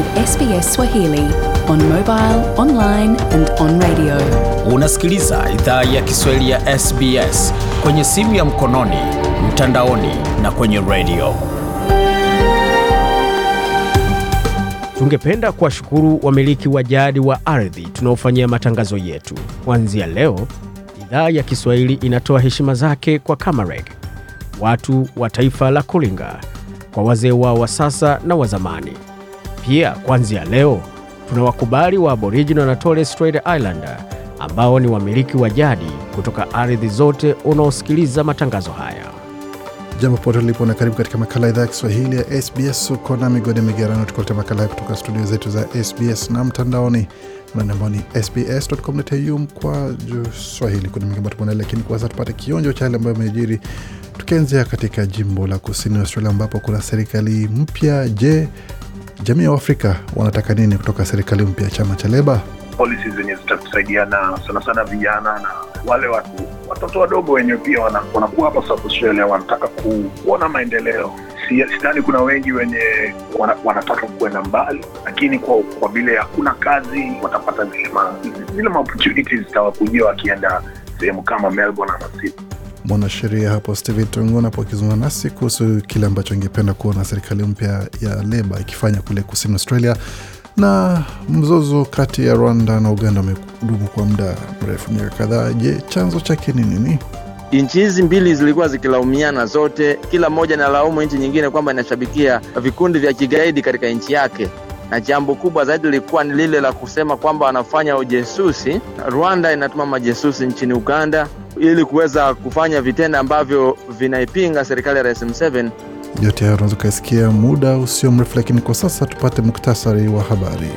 with SBS Swahili on mobile, online and on radio. Unasikiliza idhaa ya Kiswahili ya SBS kwenye simu ya mkononi, mtandaoni na kwenye radio. Tungependa kuwashukuru wamiliki wa jadi wa ardhi tunaofanyia matangazo yetu. Kuanzia leo, idhaa ya Kiswahili inatoa heshima zake kwa Kamareg, watu wa taifa la Kulinga, kwa wazee wao wa sasa na wa zamani. Pia kuanzia leo tuna wakubali wa Aboriginal na Torres Strait Islander ambao ni wamiliki wa jadi kutoka ardhi zote unaosikiliza matangazo haya. Jambo pote ulipo na karibu katika makala idhaa ya Kiswahili ya SBS. Uko na migode migerano, tukuletea makala kutoka studio zetu za SBS na mtandaoni ambao ni sbs.com.au kwa swahili. Kuna mengi ambayo tumeona, lakini kwanza tupate kionjo cha yale ambayo amejiri, tukianzia katika jimbo la kusini Australia ambapo kuna serikali mpya. Je, jamii ya Afrika wanataka nini kutoka serikali mpya ya chama cha Leba? policies zenye zitatusaidiana sana sana vijana na wale watu watoto wadogo wenye pia wanakuwa hapa South Australia wanataka kuona maendeleo. Sidhani kuna wengi wenye wana, wanataka kuenda mbali, lakini kwa vile hakuna kazi watapata zile ma opportunities zitawakujia wakienda sehemu kama Melbourne ama Sydney. Mwanasheria hapo Steven Tongon hapo akizungumza nasi kuhusu kile ambacho ingependa kuona serikali mpya ya Leba ikifanya kule kusini Australia. Na mzozo kati ya Rwanda na Uganda umedumu kwa muda mrefu, miaka kadhaa. Je, chanzo chake ni nini? Nchi hizi mbili zilikuwa zikilaumiana zote, kila mmoja inalaumu nchi nyingine kwamba inashabikia vikundi vya kigaidi katika nchi yake, na jambo kubwa zaidi lilikuwa ni lile la kusema kwamba wanafanya ujesusi. Rwanda inatuma majesusi nchini Uganda ili kuweza kufanya vitendo ambavyo vinaipinga serikali ya Rais Museveni. Yote hayo unaweza ukasikia muda usio mrefu, lakini kwa sasa tupate muktasari wa habari.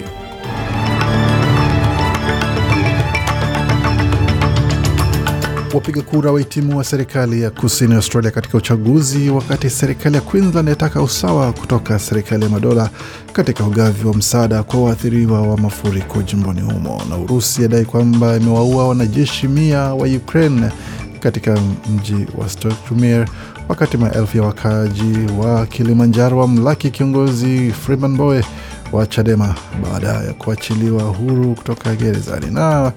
Wapiga kura wahitimu wa serikali ya kusini Australia katika uchaguzi, wakati serikali ya Queensland yataka usawa kutoka serikali ya madola katika ugavi wa msaada kwa waathiriwa wa mafuriko jimboni humo, na Urusi yadai kwamba imewaua wanajeshi mia wa Ukraine katika mji wa Stockmere, wakati maelfu ya wakaaji wa Kilimanjaro wamlaki kiongozi Freeman Mbowe wa Chadema baada ya kuachiliwa huru kutoka gerezani. Na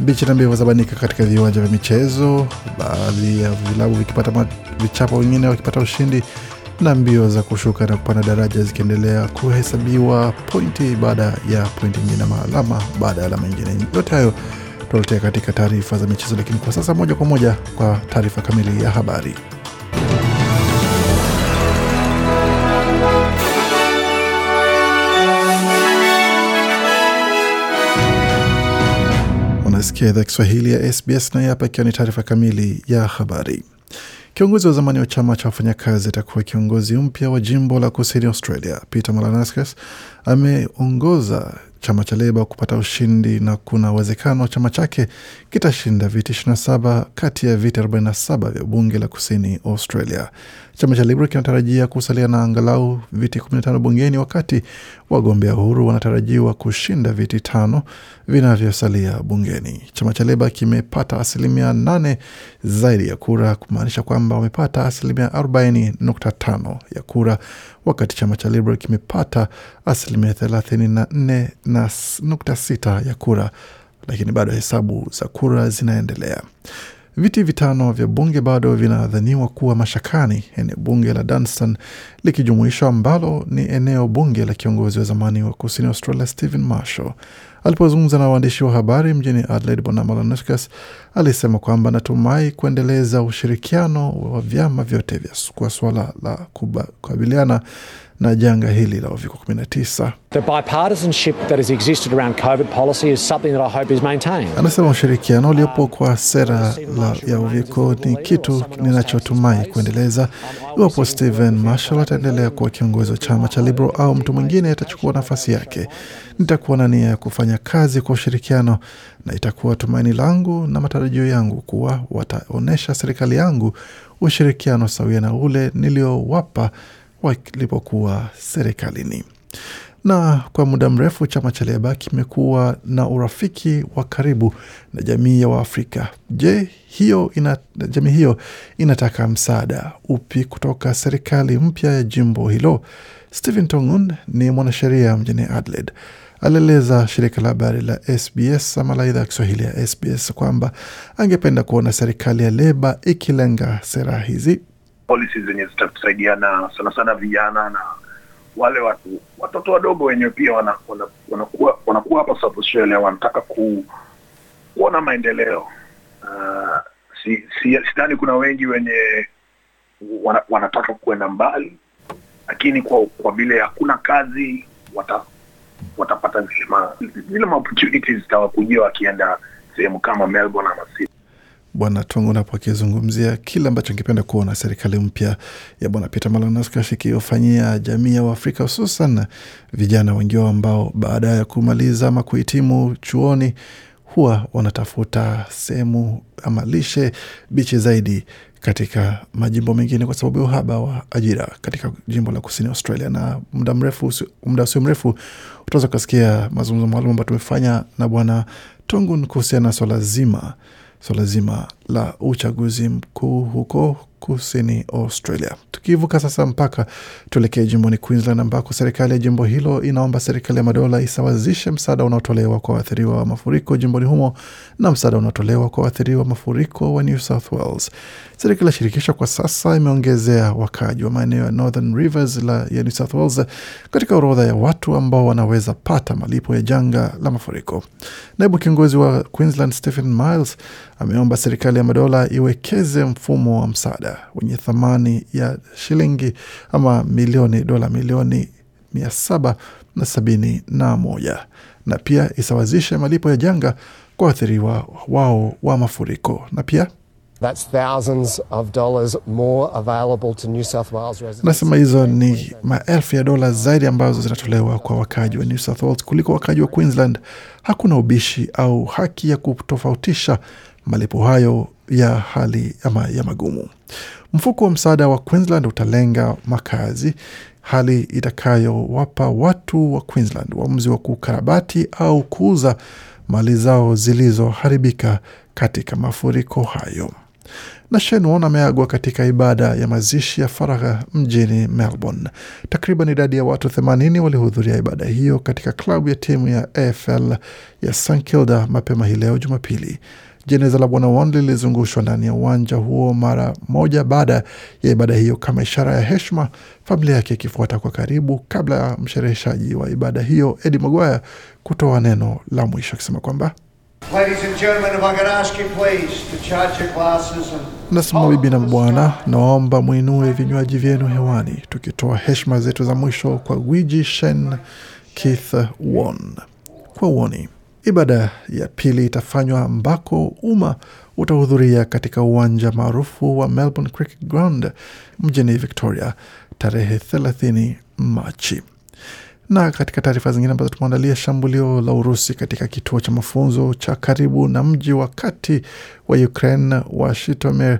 bichi na mbivu zabanika katika viwanja vya michezo, baadhi ya vilabu vikipata vichapo, wengine wakipata ushindi, na mbio za kushuka na kupanda daraja zikiendelea kuhesabiwa pointi baada ya pointi nyingine, ama alama baada ya alama nyingine. Yote hayo tutaletea katika taarifa za michezo, lakini kwa sasa moja kwa moja kwa taarifa kamili ya habari. Unasikia idhaa Kiswahili ya SBS na hapa ikiwa ni taarifa kamili ya habari. Kiongozi wa zamani wa chama cha wafanyakazi atakuwa kiongozi mpya wa jimbo la kusini Australia. Peter Malanauskas ameongoza chama cha Leba kupata ushindi na kuna uwezekano chama chake kitashinda viti 27 kati ya viti 47 vya bunge la kusini Australia. Chama cha Liberal kinatarajia kusalia na angalau viti 15 bungeni, wakati wagombea huru wanatarajiwa kushinda viti tano vinavyosalia bungeni. Chama cha Leba kimepata asilimia nane zaidi ya kura, kumaanisha kwamba wamepata asilimia 40.5 ya kura, wakati chama cha Liberal kimepata asilimia 34 na s- ya kura, lakini bado hesabu za kura zinaendelea. Viti vitano vya bunge bado vinadhaniwa kuwa mashakani, eneo bunge la Dunstan likijumuishwa, ambalo ni eneo bunge la kiongozi wa zamani wa kusini Australia Stephen Marshall. Alipozungumza na waandishi wa habari mjini Adelaide, Bwana Malanauskas alisema kwamba anatumai kuendeleza ushirikiano wa vyama vyote vya kwa suala la kukabiliana na janga hili la uviko 19. The bipartisanship that has existed around COVID policy is something that I hope is maintained. Anasema ushirikiano uliopo kwa sera la, ya uviko ni kitu ninachotumai kuendeleza. Iwapo Stephen Marshall ataendelea kuwa kiongozi wa chama cha Liberal au mtu mwingine atachukua nafasi yake, nitakuwa na nia ya kufanya kazi kwa ushirikiano, na itakuwa tumaini langu na matarajio yangu kuwa wataonyesha serikali yangu ushirikiano sawia na ule niliowapa walipokuwa serikalini na kwa muda mrefu chama cha Leba kimekuwa na urafiki wa karibu na jamii ya Waafrika. Je, hiyo ina, jamii hiyo inataka msaada upi kutoka serikali mpya ya jimbo hilo? Stephen Tongun ni mwanasheria mjini Adelaide. Alieleza shirika la habari la SBS ama la idhaa ya Kiswahili ya SBS kwamba angependa kuona serikali ya Leba ikilenga sera hizi policy zenye zitatusaidiana sana sana vijana na wale watu watoto wadogo wenyewe pia wana, wana, wanakuwa hapa South wanataka ku, kuona maendeleo uh, si, si, sidhani kuna wengi wenye wana, wanataka kuenda mbali lakini kwa kwa vile hakuna kazi wata, watapata zile zile zitawakujia wakienda sehemu kama Melbourne ama. Bwana Tongo napo akizungumzia kile ambacho angependa kuona serikali mpya ya Bwana Peter Malanauskas ikiyofanyia jamii ya Waafrika hususan vijana wengi wao ambao baada ya kumaliza ama kuhitimu chuoni huwa wanatafuta sehemu ama lishe bichi zaidi katika majimbo mengine kwa sababu ya uhaba wa ajira katika jimbo la kusini Australia. Na muda mrefu, muda usio mrefu utaweza ukasikia mazungumzo maalum ambayo tumefanya na Bwana Tongun kuhusiana na swala zima swala zima la uchaguzi mkuu huko kusini Australia. Tukivuka sasa mpaka tuelekee jimboni Queensland, ambako serikali ya jimbo hilo inaomba serikali ya madola isawazishe msaada unaotolewa kwa waathiriwa wa mafuriko jimboni humo na msaada unaotolewa kwa waathiriwa wa mafuriko wa New South Wales. Serikali ya shirikisho kwa sasa imeongezea wakaaji wa maeneo ya Northern Rivers la ya New South Wales katika orodha ya watu ambao wanaweza pata malipo ya janga la mafuriko. Naibu kiongozi wa Queensland Stephen Miles ameomba serikali ya madola iwekeze mfumo wa msaada wenye thamani ya shilingi ama milioni dola milioni mia saba na sabini na moja na pia isawazishe malipo ya janga kwa waathiriwa wao wa mafuriko na pia That's thousands of dollars more available to New South Wales residents. Nasema hizo ni maelfu ya dola zaidi ambazo zinatolewa kwa wakaaji wa New South Wales kuliko wakaaji wa Queensland. Hakuna ubishi au haki ya kutofautisha malipo hayo ya hali ama ya magumu. Mfuko wa msaada wa Queensland utalenga makazi, hali itakayowapa watu wa Queensland uamuzi wa kukarabati au kuuza mali zao zilizoharibika katika mafuriko hayo na Shenwon ameagwa katika ibada ya mazishi ya faragha mjini Melbourne. Takriban idadi ya watu 80 walihudhuria ibada hiyo katika klabu ya timu ya AFL ya St Kilda mapema hii leo Jumapili. Jeneza la bwana Won lilizungushwa ndani ya uwanja huo mara moja baada ya ibada hiyo kama ishara ya heshima, familia yake ikifuata kwa karibu, kabla ya mshereheshaji wa ibada hiyo Eddie Maguire kutoa neno la mwisho akisema kwamba Ladies and gentlemen, if I could ask you please to charge your glasses and Nasema bibi na bwana, naomba mwinue vinywaji vyenu hewani, tukitoa heshima zetu za mwisho kwa gwiji Shen Keith Won. Kwa uoni, ibada ya pili itafanywa ambako umma utahudhuria katika uwanja maarufu wa Melbourne Cricket Ground mjini Victoria tarehe 30 Machi. Na katika taarifa zingine ambazo tumeandalia, shambulio la Urusi katika kituo cha mafunzo cha karibu na mji wa kati wa Ukraine wa Shitomir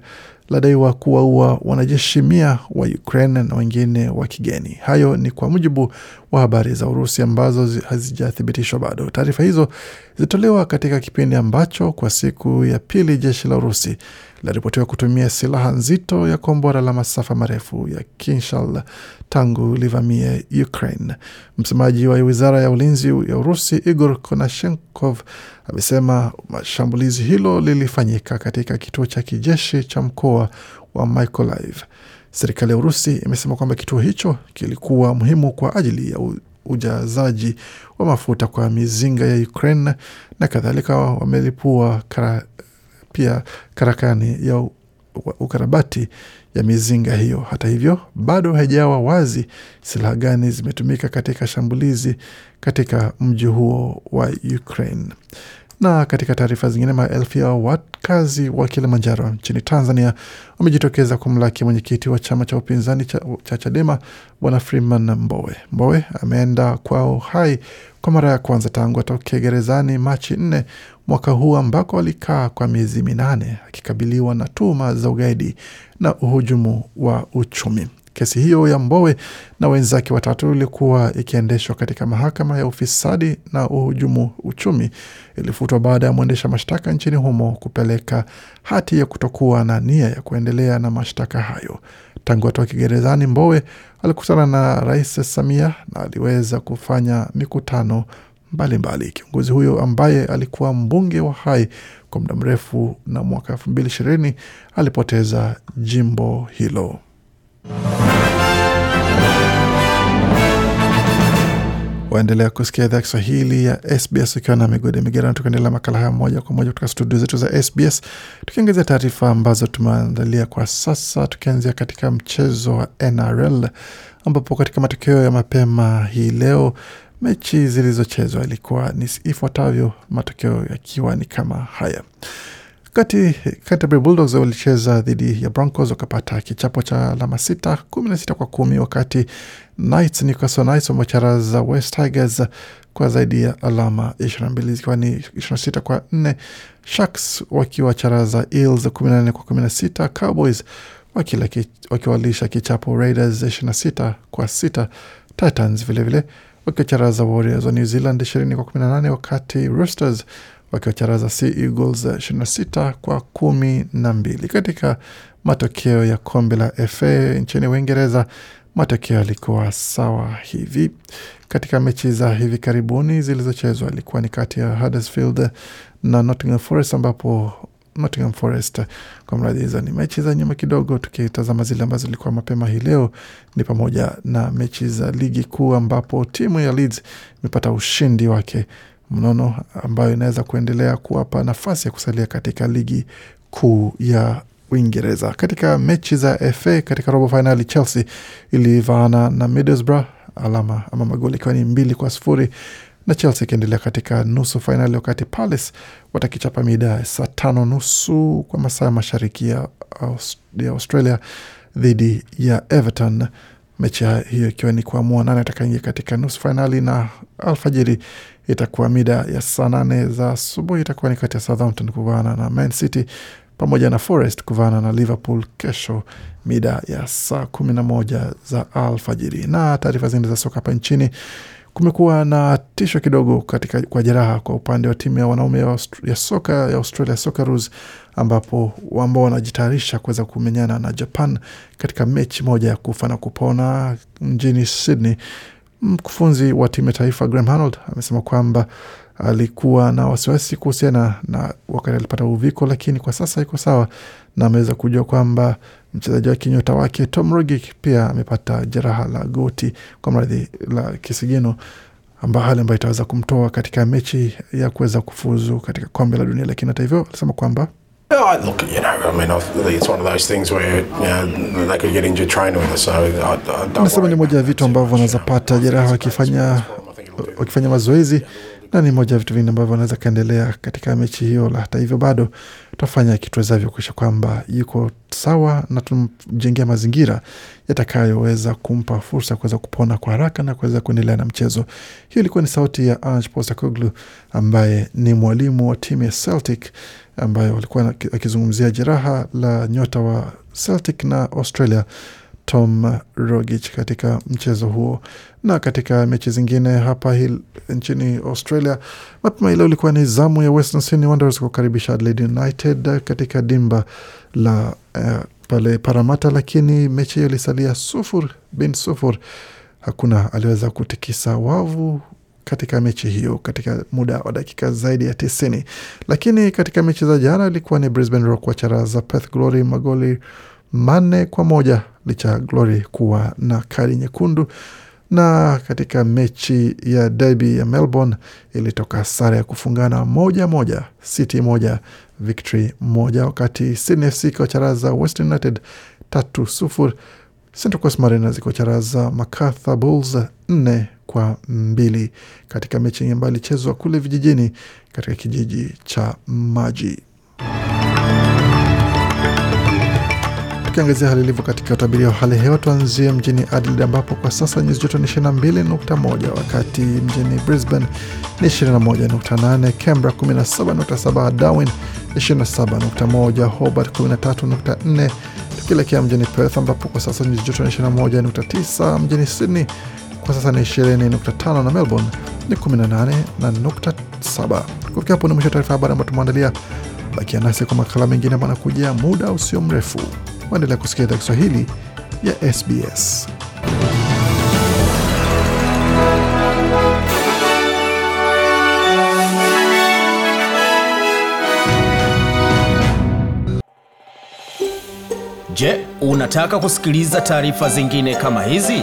ladaiwa kuwaua wanajeshi mia wa Ukraine na wengine wa kigeni. Hayo ni kwa mujibu wa habari za Urusi ambazo hazijathibitishwa bado. Taarifa hizo zilitolewa katika kipindi ambacho kwa siku ya pili jeshi la Urusi linaripotiwa kutumia silaha nzito ya kombora la masafa marefu ya Kinshal tangu livamie Ukraine. Msemaji wa wizara ya ulinzi ya Urusi Igor Konashenkov amesema shambulizi hilo lilifanyika katika kituo cha kijeshi cha mkoa wa Mykolaiv. Serikali ya Urusi imesema kwamba kituo hicho kilikuwa muhimu kwa ajili ya ujazaji wa mafuta kwa mizinga ya Ukraine na kadhalika. Wamelipua pia karakani ya ukarabati ya mizinga hiyo. Hata hivyo, bado haijawa wazi silaha gani zimetumika katika shambulizi katika mji huo wa Ukraine. Na katika taarifa zingine, maelfu ya wakazi wa Kilimanjaro nchini Tanzania wamejitokeza kumlaki mwenyekiti wa chama cha upinzani cha, cha Chadema Bwana Freeman Mbowe. Mbowe ameenda kwao hai kwa mara ya kwanza tangu atokee gerezani Machi nne mwaka huu ambako alikaa kwa miezi minane akikabiliwa na tuhuma za ugaidi na uhujumu wa uchumi. Kesi hiyo ya Mbowe na wenzake watatu ilikuwa ikiendeshwa katika mahakama ya ufisadi na uhujumu uchumi, ilifutwa baada ya mwendesha mashtaka nchini humo kupeleka hati ya kutokuwa na nia ya kuendelea na mashtaka hayo. Tangu atoke gerezani, Mbowe alikutana na Rais Samia na aliweza kufanya mikutano mbalimbali. Kiongozi huyo ambaye alikuwa mbunge wa Hai kwa muda mrefu na mwaka elfu mbili ishirini alipoteza jimbo hilo. Waendelea kusikia idhaa Kiswahili ya SBS ukiwa na migodi migerano, tukaendelea makala haya moja kwa moja kutoka studio zetu za SBS, tukiangazia taarifa ambazo tumeandalia kwa sasa, tukianzia katika mchezo wa NRL ambapo katika matokeo ya mapema hii leo mechi zilizochezwa ilikuwa ni ifuatavyo, matokeo yakiwa ni kama haya. Wakati Canterbury Bulldogs walicheza dhidi ya Broncos wakapata kichapo cha alama sita kumi na sita kwa kumi wakati Knights, Newcastle Knights wamecharaza West Tigers kwa zaidi ya alama ishirini na mbili zikiwa ni ishirini na sita kwa nne. Sharks wakiwacharaza Eels kumi na nne kwa kumi na sita Cowboys wakiwalisha kichapo Raiders ishirini na sita kwa sita Titans vilevile wakiwacharaza Warriors wa New Zealand ishirini kwa kumi na nane wakati Roosters wakiwacharaza Sea Eagles 26 kwa kumi na mbili. Katika matokeo ya kombe la FA nchini Uingereza, matokeo yalikuwa sawa hivi. Katika mechi za hivi karibuni zilizochezwa ilikuwa ni kati ya Huddersfield na Nottingham Forest ambapo Nottingham Forest kwa mradhi hizo ni mechi za nyuma kidogo. Tukitazama zile ambazo zilikuwa mapema hii leo ni pamoja na mechi za ligi kuu ambapo timu ya Leeds imepata ushindi wake mnono ambayo inaweza kuendelea kuwapa nafasi ya kusalia katika ligi kuu ya Uingereza. Katika mechi za FA katika robo fainali, Chelsea ilivaana na Middlesbrough alama ama magoli ikiwa ni mbili kwa sufuri na Chelsea ikiendelea katika nusu fainali, wakati Palace watakichapa mida saa tano nusu kwa masaa ya mashariki ya Australia dhidi ya Everton mechi hiyo ikiwa ni kuamua nane atakaingia katika nusu fainali, na alfajiri itakuwa mida ya saa nane za asubuhi itakuwa ni kati ya Southampton kuvaana na Man City pamoja na Forest kuvaana na Liverpool kesho mida ya saa kumi na moja za alfajiri. Na taarifa zingine za soka hapa nchini, kumekuwa na tisho kidogo katika kwa jeraha kwa upande wa timu ya wanaume ya, soka ya Australia Socceroos ambapo ambao wanajitayarisha kuweza kumenyana na Japan katika mechi moja ya kufa na kupona mjini Sydney. Mkufunzi wa timu ya taifa Graham Arnold amesema kwamba alikuwa na wasiwasi kuhusiana na wakati alipata uviko, lakini kwa sasa iko sawa na ameweza kujua kwamba mchezaji wa kinyota wake Tom Rogic pia amepata jeraha la goti kwa mradhi la kisigino amba hali ambayo itaweza kumtoa katika mechi ya kuweza kufuzu katika kombe la dunia, lakini hata hivyo alisema kwamba Oh, look, you know, I mean, I've, it's one of those things where you know, they could get injured training with us, so I, I don't Nasema ni moja ya vitu ambavyo wanaweza pata jeraha wakifanya wakifanya mazoezi na ni moja ya vitu vingi ambavyo wanaweza kaendelea katika mechi hiyo. La hata hivyo, bado tutafanya kituwezavyo kuisha kwamba yuko sawa na tumjengea mazingira yatakayoweza kumpa fursa ya kuweza kupona kwa haraka na kuweza kuendelea na mchezo. Hiyo ilikuwa ni sauti ya Ange Postecoglou ambaye ni mwalimu wa timu ya Celtic ambayo walikuwa akizungumzia jeraha la nyota wa Celtic na Australia Tom Rogic katika mchezo huo. Na katika mechi zingine hapa hil, nchini Australia, mapema ileo ilikuwa ni zamu ya Western Sydney Wanderers kukaribisha Adelaide United katika dimba la uh, pale Paramata, lakini mechi hiyo ilisalia sufur bin sufur. Hakuna aliweza kutikisa wavu katika mechi hiyo katika muda wa dakika zaidi ya tisini. Lakini katika mechi za jana ilikuwa ni Brisbane Roar kuwacharaza Perth Glory magoli manne kwa moja licha Glory kuwa na kadi nyekundu na katika mechi ya derby ya Melbourne ilitoka sare ya kufungana moja moja, City moja Victory moja, wakati Sydney FC ikiwacharaza Western United tatu sufuri. Central Coast Mariners ikiwacharaza Macarthur Bulls nne kwa mbili katika mechi ambayo ilichezwa kule vijijini katika kijiji cha Maji. Tukiangazia hali ilivyo katika utabiri wa hali hewa, tuanzie mjini Adelaide ambapo kwa sasa nyuzi joto ni 22.1, wakati mjini Brisbane ni 21.8, Canberra 17.7, Darwin 27.1, Hobart 13.4, tukielekea mjini Perth ambapo kwa sasa nyuzi joto ni 21.9, mjini Sydney kwa sasa ni 20.5 na Melbourne ni 18 na nukta 7. Kufikia hapo ni mwisho taarifa habari ambayo tumeandalia. Bakia nasi kwa makala mengine ambayo anakujia muda usio mrefu. Waendelea kusikia idhaa Kiswahili ya SBS. Je, unataka kusikiliza taarifa zingine kama hizi?